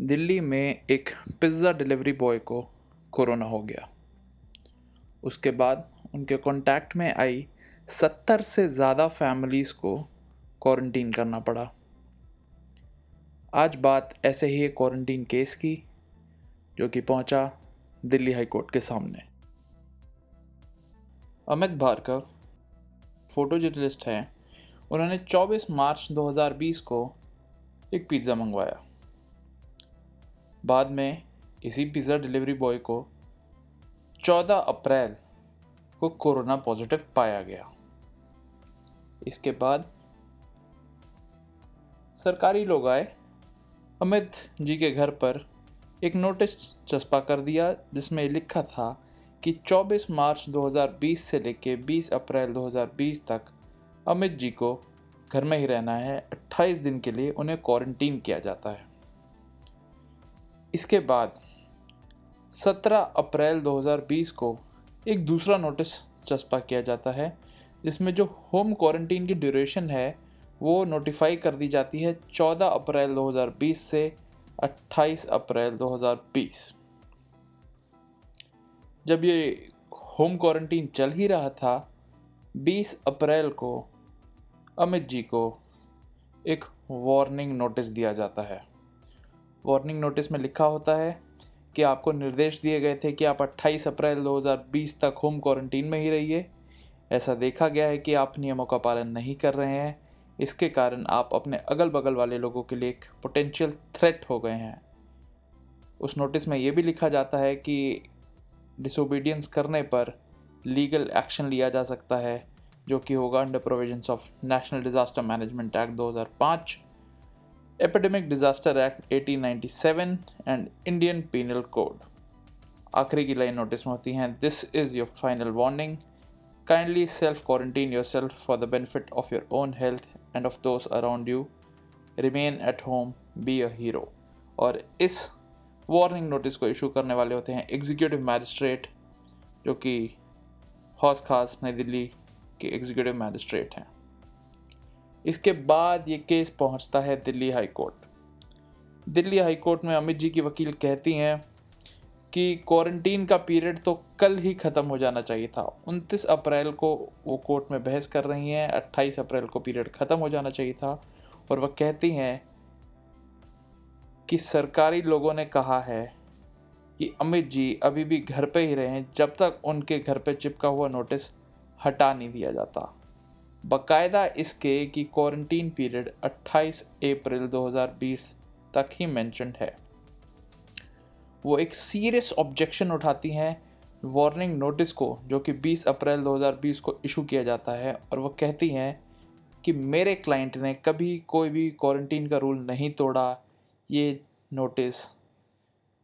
Delhi में एक pizza delivery boy को कोरोना हो गया। उसके बाद उनके कांटेक्ट में आई सत्तर से ज़्यादा फैमिलीज़ को क्वारंटीन करना पड़ा। आज बात ऐसे ही एक क्वारंटीन केस की, जो कि पहुँचा दिल्ली हाई कोर्ट के सामने। अमित भार्गव फ़ोटो जर्नलिस्ट हैं। उन्होंने 24 मार्च 2020 को एक पिज़्ज़ा मंगवाया। बाद में इसी पिज़्ज़ा डिलीवरी बॉय को 14 अप्रैल को कोरोना पॉजिटिव पाया गया। इसके बाद सरकारी लोग आए। अमित जी के घर पर एक नोटिस चस्पा कर दिया, जिसमें लिखा था कि 24 मार्च 2020 से लेकर 20 अप्रैल 2020 तक अमित जी को घर में ही रहना है। 28 दिन के लिए उन्हें क्वारंटीन किया जाता है। इसके बाद 17 अप्रैल 2020 को एक दूसरा नोटिस चस्पा किया जाता है, जिसमें जो होम क्वारंटीन की ड्यूरेशन है, वो नोटिफाई कर दी जाती है 14 अप्रैल 2020 से 28 अप्रैल 2020 जब ये होम क्वारंटीन चल ही रहा था 20 अप्रैल को अमित जी को एक वार्निंग नोटिस दिया जाता है। वार्निंग नोटिस में लिखा होता है कि आपको निर्देश दिए गए थे कि आप 28 अप्रैल 2020 तक होम क्वारंटीन में ही रहिए। ऐसा देखा गया है कि आप नियमों का पालन नहीं कर रहे हैं। इसके कारण आप अपने अगल बगल वाले लोगों के लिए एक पोटेंशियल थ्रेट हो गए हैं। उस नोटिस में ये भी लिखा जाता है कि डिसोबीडियंस करने पर लीगल एक्शन लिया जा सकता है, जो कि होगा under provisions of national disaster management act 2005 epidemic disaster act 1897 and Indian penal code आखिरी की लाइन नोटिस में होती हैं। This is your final warning kindly self quarantine yourself for the benefit of your own health and of those around you remain at home be a hero और इस warning notice को issue करने वाले होते हैं एग्जीक्यूटिव मैजिस्ट्रेट जो कि हौस खास नई दिल्ली के एग्जीक्यूटिव मैजिस्ट्रेट हैं। इसके बाद ये केस पहुँचता है Delhi high court. Delhi high court में अमित जी की वकील कहती हैं कि क्वारंटीन का पीरियड तो कल ही ख़त्म हो जाना चाहिए था। 29 अप्रैल को वो कोर्ट में बहस कर रही हैं 28 अप्रैल को पीरियड ख़त्म हो जाना चाहिए था और वह कहती हैं कि सरकारी लोगों ने कहा है कि अमित जी अभी भी घर पे ही रहें, जब तक उनके घर पे चिपका हुआ नोटिस हटा नहीं दिया जाता। बाकायदा इसके कि क्वारंटीन पीरियड 28 अप्रैल 2020 तक ही मैंशनड है। वो एक सीरियस ऑब्जेक्शन उठाती हैं वार्निंग नोटिस को, जो कि 20 अप्रैल 2020 को इशू किया जाता है, और वो कहती हैं कि मेरे क्लाइंट ने कभी कोई भी क्वारंटीन का रूल नहीं तोड़ा। ये नोटिस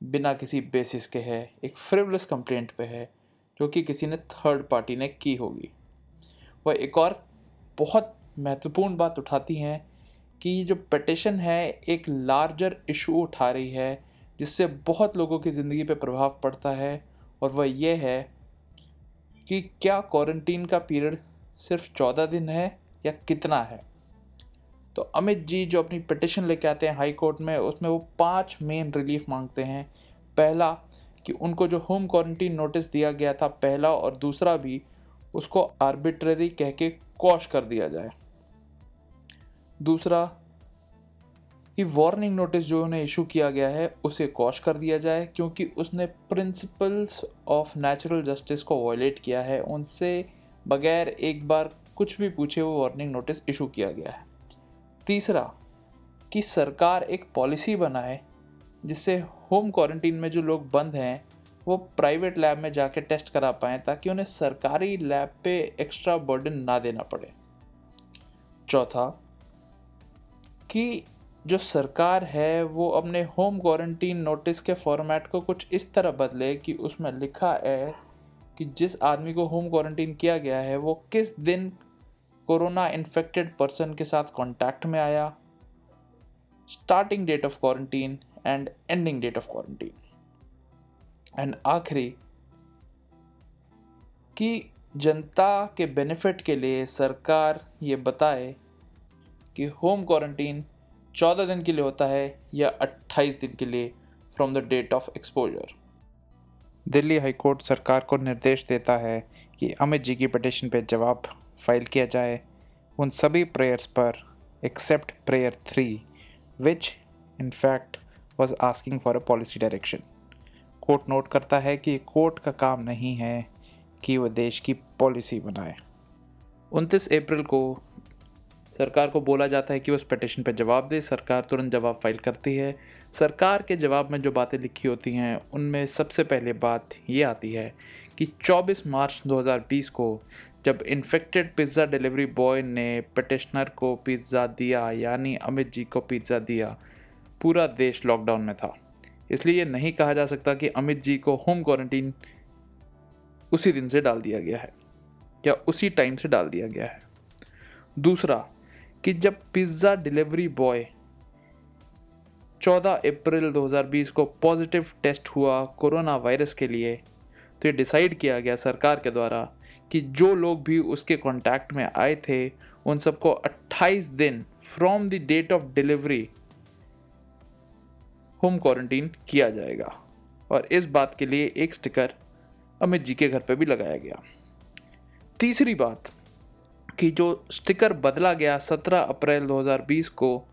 बिना किसी बेसिस के है, एक फ्रिवलेस कंप्लेंट पे है, जो कि किसी ने थर्ड पार्टी ने की होगी। वह एक और बहुत महत्वपूर्ण बात उठाती हैं कि ये जो पटिशन है, एक लार्जर इशू उठा रही है, जिससे बहुत लोगों की ज़िंदगी पे प्रभाव पड़ता है और वह यह है कि क्या क्वारंटीन का पीरियड सिर्फ़ चौदह दिन है या कितना है? तो अमित जी जो अपनी पिटिशन लेके आते हैं हाई कोर्ट में, उसमें वो पाँच मेन रिलीफ मांगते हैं। पहला, कि उनको जो होम क्वारंटीन नोटिस दिया गया था, पहला और दूसरा भी उसको आर्बिट्ररी कह के कॉश कर दिया जाए। दूसरा कि वार्निंग नोटिस जो उन्हें इशू किया गया है, उसे कॉश कर दिया जाए क्योंकि उसने प्रिंसिपल्स ऑफ़ नेचुरल जस्टिस को वॉयलेट किया है। उनसे बगैर एक बार कुछ भी पूछे वो वार्निंग नोटिस इशू किया गया है। तीसरा, कि सरकार एक पॉलिसी बनाए जिससे होम क्वारंटीन में जो लोग बंद हैं वो प्राइवेट लैब में जाके टेस्ट करा पाएँ ताकि उन्हें सरकारी लैब पे एक्स्ट्रा बर्डन ना देना पड़े। चौथा, कि जो सरकार है वो अपने होम क्वारंटीन नोटिस के फॉर्मेट को कुछ इस तरह बदले कि उसमें लिखा है कि जिस आदमी को होम क्वारंटीन किया गया है, वो किस दिन कोरोना इन्फेक्टेड पर्सन के साथ कांटेक्ट में आया। Starting date of quarantine and ending date of quarantine and आखिरी कि जनता के बेनिफिट के लिए सरकार ये बताए कि होम क्वारंटीन चौदह दिन के लिए होता है या अट्ठाईस दिन के लिए from the date of exposure Delhi high court सरकार को निर्देश देता है कि अमित जी की पटिशन पर जवाब फ़ाइल किया जाए। उन सभी प्रेयर्स पर except prayer three which in fact was asking for a policy direction court note करता है कि कोर्ट का काम नहीं है कि वह देश की पॉलिसी बनाए। उनतीस अप्रैल को सरकार को बोला जाता है कि उस पटिशन पर जवाब दे। सरकार तुरंत जवाब फ़ाइल करती है। सरकार के जवाब में जो बातें लिखी होती हैं, उनमें सबसे पहले बात ये आती है कि 24 मार्च 2020 को जब इन्फेक्टेड पिज़्ज़ा डिलीवरी बॉय ने पटिशनर को पिज़्ज़ा दिया, यानी अमित जी को पिज़्ज़ा दिया, पूरा देश लॉकडाउन में था। इसलिए ये नहीं कहा जा सकता कि अमित जी को होम क्वारंटीन उसी दिन से डाल दिया गया है, या उसी टाइम से डाल दिया गया है। दूसरा, कि जब पिज़्ज़ा डिलीवरी बॉय 14 अप्रैल 2020 को पॉजिटिव टेस्ट हुआ कोरोना वायरस के लिए तो ये डिसाइड किया गया सरकार के द्वारा कि जो लोग भी उसके कांटेक्ट में आए थे, उन सबको 28 दिन from the date of delivery home quarantine किया जाएगा। और इस बात के लिए एक स्टिकर अमित जी के घर पर भी लगाया गया। तीसरी बात कि जो स्टिकर बदला गया 17 अप्रैल 2020 को,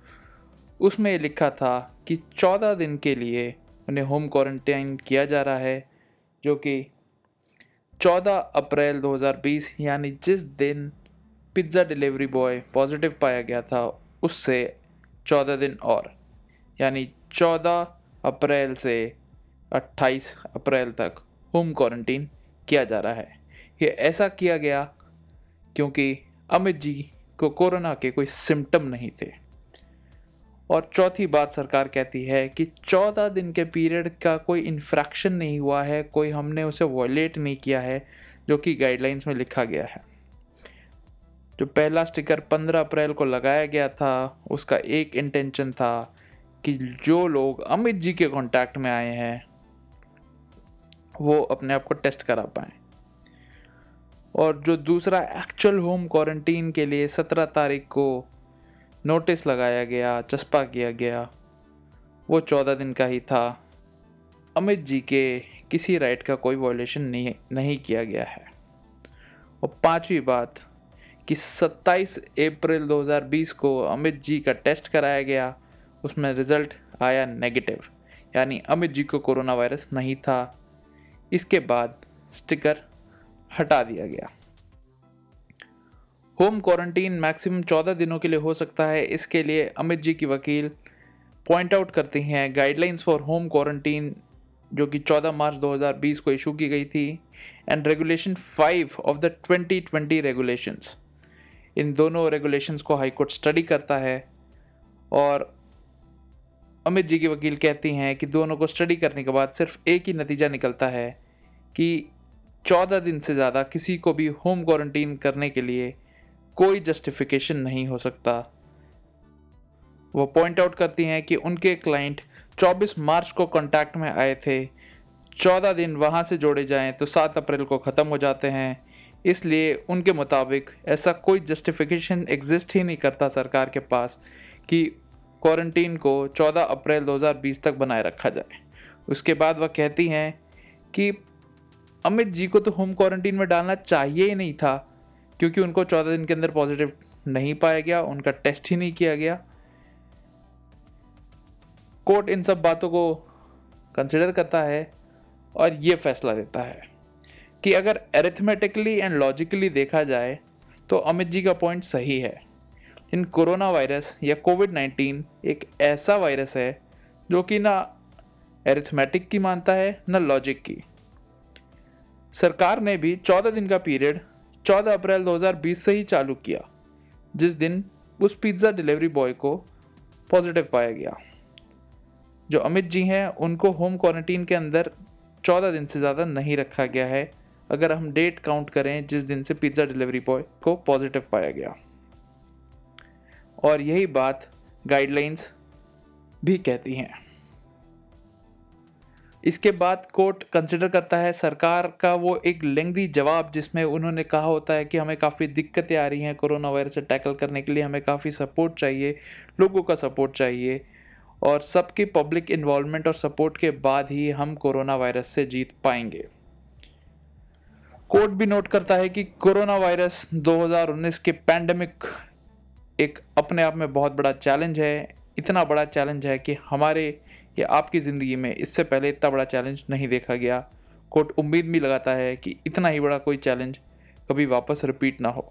उसमें लिखा था कि 14 दिन के लिए उन्हें होम क्वारंटाइन किया जा रहा है, जो कि 14 अप्रैल 2020 यानी जिस दिन पिज़्ज़ा डिलीवरी बॉय पॉजिटिव पाया गया था, उससे 14 दिन और, यानी 14 अप्रैल से 28 अप्रैल तक होम क्वारंटीन किया जा रहा है। ये ऐसा किया गया क्योंकि अमित जी को कोरोना के कोई सिम्टम नहीं थे। और चौथी बात सरकार कहती है कि चौदह दिन के पीरियड का कोई इन्फ्रैक्शन नहीं हुआ है, कोई हमने उसे वॉयलेट नहीं किया है, जो कि गाइडलाइंस में लिखा गया है। जो पहला स्टिकर 15 अप्रैल को लगाया गया था, उसका एक इंटेंशन था कि जो लोग अमित जी के कांटेक्ट में आए हैं, वो अपने आप को टेस्ट करा पाएँ। और जो दूसरा एक्चुअल होम क्वारंटीन के लिए सत्रह तारीख को नोटिस लगाया गया, चस्पा किया गया, वो चौदह दिन का ही था। अमित जी के किसी राइट का कोई वॉलेशन नहीं नहीं किया गया है। और पांचवी बात कि 27 अप्रैल 2020 को अमित जी का टेस्ट कराया गया उसमें रिज़ल्ट आया नेगेटिव यानी अमित जी को कोरोना वायरस नहीं था। इसके बाद स्टिकर हटा दिया गया। होम क्वारंटीन मैक्सिमम चौदह दिनों के लिए हो सकता है। इसके लिए अमित जी की वकील पॉइंट आउट करती हैं। गाइडलाइंस फॉर होम क्वारंटीन जो कि 14 मार्च 2020 को इशू की गई थी and regulation five of the 2020 regulations इन दोनों रेगुलेशंस को हाई कोर्ट स्टडी करता है। और अमित जी की वकील कहती हैं कि दोनों को स्टडी करने के बाद सिर्फ़ एक ही नतीजा निकलता है कि चौदह दिन से ज़्यादा किसी को भी होम क्वारंटीन करने के लिए कोई जस्टिफिकेशन नहीं हो सकता। वो पॉइंट आउट करती हैं कि उनके क्लाइंट 24 मार्च को कांटेक्ट में आए थे। 14 दिन वहाँ से जोड़े जाएँ तो 7 अप्रैल को ख़त्म हो जाते हैं। इसलिए उनके मुताबिक ऐसा कोई जस्टिफिकेशन एग्जिस्ट ही नहीं करता सरकार के पास कि क्वारंटीन को 14 अप्रैल 2020 तक बनाए रखा जाए। उसके बाद वह कहती हैं कि अमित जी को तो होम क्वारंटीन में डालना चाहिए ही नहीं था, क्योंकि उनको चौदह दिन के अंदर पॉजिटिव नहीं पाया गया, उनका टेस्ट ही नहीं किया गया। कोर्ट इन सब बातों को कंसिडर करता है और ये फैसला देता है कि अगर एरिथमेटिकली एंड लॉजिकली देखा जाए तो अमित जी का पॉइंट सही है। इन कोरोना वायरस या कोविड नाइन्टीन एक ऐसा वायरस है जो कि ना एरिथमेटिक की मानता है, ना लॉजिक की। सरकार ने भी 14 दिन का पीरियड 14 अप्रैल 2020 से ही चालू किया, जिस दिन उस पिज़्ज़ा डिलीवरी बॉय को पॉजिटिव पाया गया। जो अमित जी हैं, उनको होम क्वारंटीन के अंदर चौदह दिन से ज़्यादा नहीं रखा गया है, अगर हम डेट काउंट करें, जिस दिन से पिज़्ज़ा डिलीवरी बॉय को पॉजिटिव पाया गया। और यही बात गाइडलाइंस भी कहती हैं। इसके बाद कोर्ट कंसिडर करता है, सरकार का वो एक लेंदी जवाब जिसमें उन्होंने कहा होता है कि हमें काफ़ी दिक्कतें आ रही हैं, कोरोना वायरस से टैकल करने के लिए हमें काफ़ी सपोर्ट चाहिए, लोगों का सपोर्ट चाहिए और सबकी पब्लिक इन्वॉल्वमेंट और सपोर्ट के बाद ही हम कोरोना वायरस से जीत पाएँगे। कोर्ट भी नोट करता है कि कोरोना वायरस 2019 के पैंडमिक एक अपने आप में बहुत बड़ा चैलेंज है, इतना बड़ा चैलेंज है कि हमारे या आपकी ज़िंदगी में इससे पहले इतना बड़ा चैलेंज नहीं देखा गया। कोर्ट उम्मीद भी लगाता है कि इतना ही बड़ा कोई चैलेंज कभी वापस रिपीट ना हो।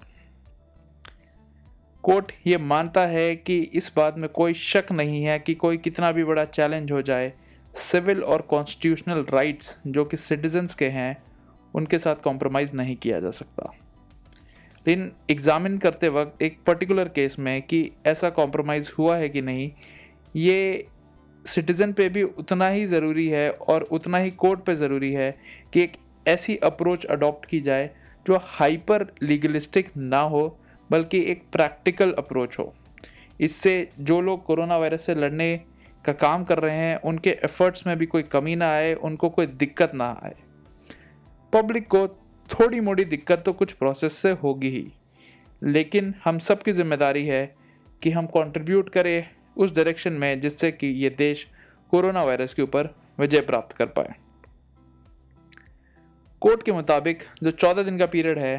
कोर्ट ये मानता है कि इस बात में कोई शक नहीं है कि कोई कितना भी बड़ा चैलेंज हो जाए सिविल और कॉन्स्टिट्यूशनल राइट्स जो कि सिटीजन्स के हैं, उनके साथ कॉम्प्रोमाइज़ नहीं किया जा सकता। लेकिन एग्ज़ामिन करते वक्त एक पर्टिकुलर केस में कि ऐसा कॉम्प्रोमाइज़ हुआ है कि नहीं, ये सिटीज़न पे भी उतना ही ज़रूरी है और उतना ही कोर्ट पे ज़रूरी है कि एक ऐसी अप्रोच अडॉप्ट की जाए जो हाइपर लीगलिस्टिक ना हो, बल्कि एक प्रैक्टिकल अप्रोच हो। इससे जो लोग कोरोना वायरस से लड़ने का काम कर रहे हैं, उनके एफर्ट्स में भी कोई कमी ना आए, उनको कोई दिक्कत ना आए। पब्लिक को थोड़ी मोड़ी दिक्कत तो कुछ प्रोसेस से होगी ही। लेकिन हम सब की ज़िम्मेदारी है कि हम कंट्रीब्यूट करें उस डायरेक्शन में जिससे कि ये देश कोरोना वायरस के ऊपर विजय प्राप्त कर पाए। कोर्ट के मुताबिक जो चौदह दिन का पीरियड है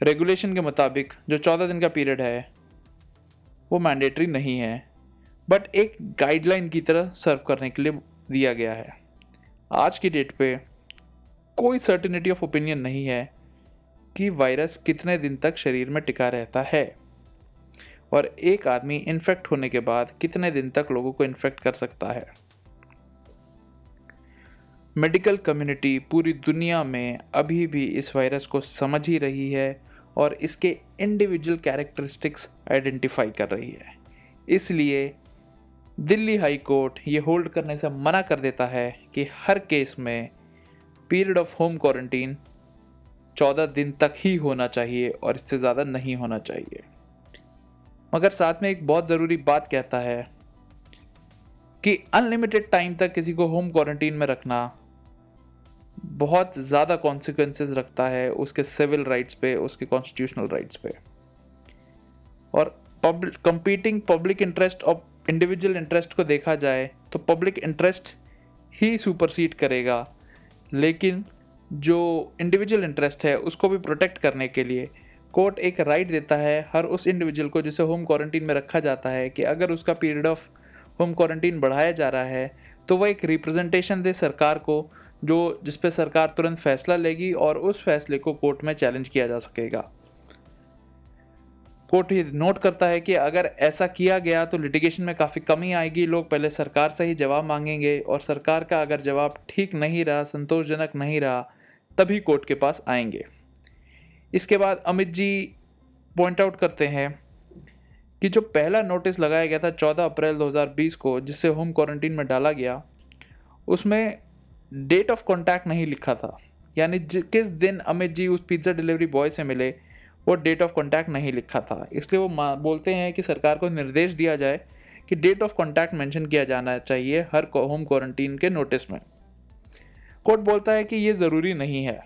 रेगुलेशन के मुताबिक जो चौदह दिन का पीरियड है, वो मैंडेटरी नहीं है। बट एक गाइडलाइन की तरह सर्व करने के लिए दिया गया है। आज की डेट पे कोई सर्टिनिटी ऑफ़ ओपिनियन नहीं है कि वायरस कितने दिन तक शरीर में टिका रहता है। और एक आदमी इन्फेक्ट होने के बाद कितने दिन तक लोगों को इन्फेक्ट कर सकता है। मेडिकल कम्युनिटी पूरी दुनिया में अभी भी इस वायरस को समझ ही रही है और इसके इंडिविजुअल कैरेक्टरिस्टिक्स आइडेंटिफाई कर रही है। इसलिए दिल्ली हाई कोर्ट ये होल्ड करने से मना कर देता है कि हर केस में पीरियड ऑफ़ होम क्वारंटीन चौदह दिन तक ही होना चाहिए और इससे ज़्यादा नहीं होना चाहिए। मगर साथ में एक बहुत ज़रूरी बात कहता है कि अनलिमिटेड टाइम तक किसी को होम क्वारंटीन में रखना बहुत ज़्यादा कॉन्सिक्वेंसेस रखता है उसके सिविल राइट्स पे, उसके कॉन्स्टिट्यूशनल राइट्स पे। और पब्लिक कंपीटिंग पब्लिक इंटरेस्ट और इंडिविजुअल इंटरेस्ट को देखा जाए तो पब्लिक इंटरेस्ट ही सुपरसीड करेगा। लेकिन जो इंडिविजुअल इंटरेस्ट है, उसको भी प्रोटेक्ट करने के लिए कोर्ट एक राइट देता है हर उस इंडिविजुअल को जिसे होम क्वारंटीन में रखा जाता है कि अगर उसका पीरियड ऑफ़ होम क्वारंटीन बढ़ाया जा रहा है तो वह एक रिप्रेजेंटेशन दे सरकार को, जो जिस पर सरकार तुरंत फैसला लेगी और उस फैसले को कोर्ट में चैलेंज किया जा सकेगा। कोर्ट नोट करता है कि अगर ऐसा किया गया तो लिटिगेशन में काफ़ी कमी आएगी। लोग पहले सरकार से ही जवाब मांगेंगे और सरकार का अगर जवाब ठीक नहीं रहा, संतोषजनक नहीं रहा, तभी कोर्ट के पास आएँगे। इसके बाद अमित जी पॉइंट आउट करते हैं कि जो पहला नोटिस लगाया गया था 14 अप्रैल 2020 को जिससे होम क्वारंटीन में डाला गया, उसमें डेट ऑफ़ कॉन्टैक्ट नहीं लिखा था। यानी किस दिन अमित जी उस पिज़्ज़ा डिलीवरी बॉय से मिले वो डेट ऑफ़ कॉन्टैक्ट नहीं लिखा था। इसलिए वो बोलते हैं कि सरकार को निर्देश दिया जाए कि डेट ऑफ़ कॉन्टैक्ट मेंशन किया जाना चाहिए हर होम क्वारंटीन के नोटिस में। कोर्ट बोलता है कि ये ज़रूरी नहीं है।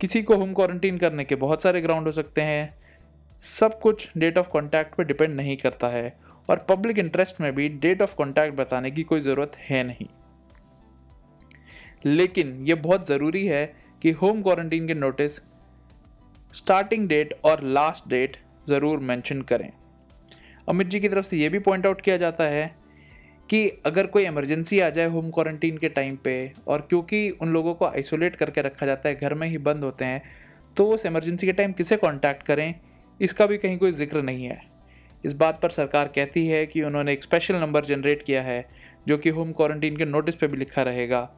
किसी को होम क्वारंटीन करने के बहुत सारे ग्राउंड हो सकते हैं। सब कुछ डेट ऑफ़ कॉन्टैक्ट पर डिपेंड नहीं करता है और पब्लिक इंटरेस्ट में भी डेट ऑफ़ कॉन्टैक्ट बताने की कोई ज़रूरत है नहीं। लेकिन यह बहुत ज़रूरी है कि होम क्वारंटीन के नोटिस स्टार्टिंग डेट और लास्ट डेट ज़रूर मेंशन करें। अमित जी की तरफ़ से ये भी पॉइंट आउट किया जाता है कि अगर कोई इमरजेंसी आ जाए होम क्वारंटीन के टाइम पे और क्योंकि उन लोगों को आइसोलेट करके रखा जाता है, घर में ही बंद होते हैं तो उस इमरजेंसी के टाइम किसे कांटेक्ट करें, इसका भी कहीं कोई ज़िक्र नहीं है। इस बात पर सरकार कहती है कि उन्होंने एक स्पेशल नंबर जनरेट किया है, जो कि होम क्वारंटीन के नोटिस पे भी लिखा रहेगा।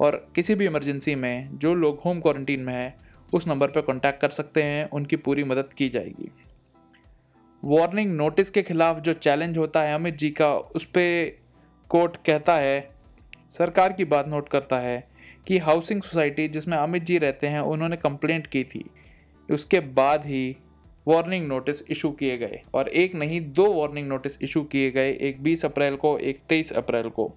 और किसी भी इमरजेंसी में जो लोग होम क्वारंटीन में हैं उस नंबर पर कॉन्टैक्ट कर सकते हैं, उनकी पूरी मदद की जाएगी। वार्निंग नोटिस के खिलाफ जो चैलेंज होता है अमित जी का, उस पर कोर्ट कहता है, सरकार की बात नोट करता है कि हाउसिंग सोसाइटी जिसमें अमित जी रहते हैं, उन्होंने कंप्लेंट की थी। उसके बाद ही वार्निंग नोटिस इशू किए गए। और एक नहीं, दो वार्निंग नोटिस इशू किए गए, एक 20 अप्रैल को, एक 23 अप्रैल को।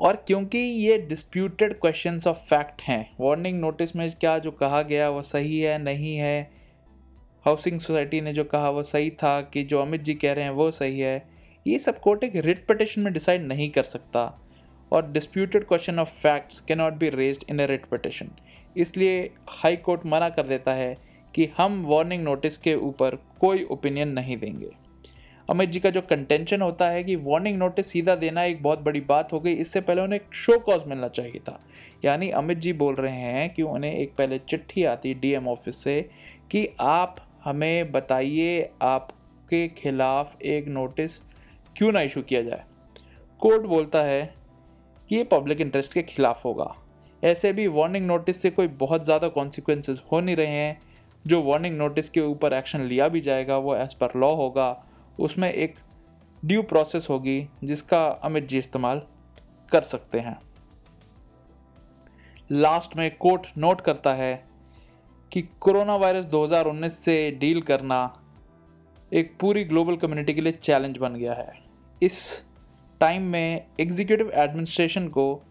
और क्योंकि ये डिस्प्यूटेड क्वेश्चंस ऑफ़ फैक्ट हैं। वार्निंग नोटिस में क्या जो कहा गया वो सही है, नहीं है? हाउसिंग सोसाइटी ने जो कहा वो सही था कि जो अमित जी कह रहे हैं वो सही है। ये सब कोर्ट एक रिट पटिशन में डिसाइड नहीं कर सकता। और disputed question of facts can not be raised in a writ petition इसलिए हाई कोर्ट मना कर देता है कि हम वार्निंग नोटिस के ऊपर कोई ओपिनियन नहीं देंगे। अमित जी का जो कंटेंशन होता है कि वार्निंग नोटिस सीधा देना एक बहुत बड़ी बात हो गई, इससे पहले उन्हें शो कॉज मिलना चाहिए था। यानी अमित जी बोल रहे हैं कि उन्हें एक पहले चिट्ठी आती डीएम ऑफ़िस से कि आप हमें बताइए आपके खिलाफ एक नोटिस क्यों ना इशू किया जाए। कोर्ट बोलता है कि ये पब्लिक इंटरेस्ट के खिलाफ होगा। ऐसे भी वार्निंग नोटिस से कोई बहुत ज़्यादा कॉन्सिक्वेंसेज हो नहीं रहे हैं। जो वार्निंग नोटिस के ऊपर एक्शन लिया भी जाएगा, वो एज़ पर लॉ होगा। उसमें एक ड्यू प्रोसेस होगी, जिसका अमित जी इस्तेमाल कर सकते हैं। लास्ट में कोर्ट नोट करता है कि कोरोना वायरस 2019 से डील करना एक पूरी ग्लोबल कम्युनिटी के लिए चैलेंज बन गया है। इस टाइम में एग्जीक्यूटिव एडमिनिस्ट्रेशन को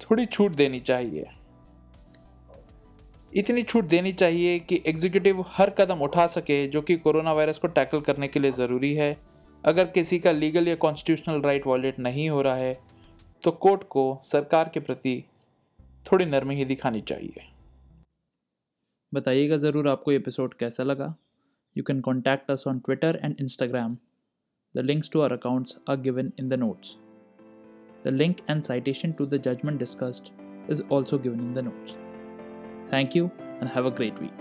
थोड़ी छूट देनी चाहिए। इतनी छूट देनी चाहिए कि एग्जीक्यूटिव हर कदम उठा सके जो कि कोरोना वायरस को टैकल करने के लिए ज़रूरी है। अगर किसी का लीगल या कॉन्स्टिट्यूशनल राइट वॉलेट नहीं हो रहा है तो कोर्ट को सरकार के प्रति थोड़ी नरमी ही दिखानी चाहिए। बताइएगा ज़रूर आपको एपिसोड कैसा लगा। You can contact us on Twitter and Instagram the links to our accounts are given in the notes the link and citation to the judgment discussed is also given in the notes. Thank you and have a great week.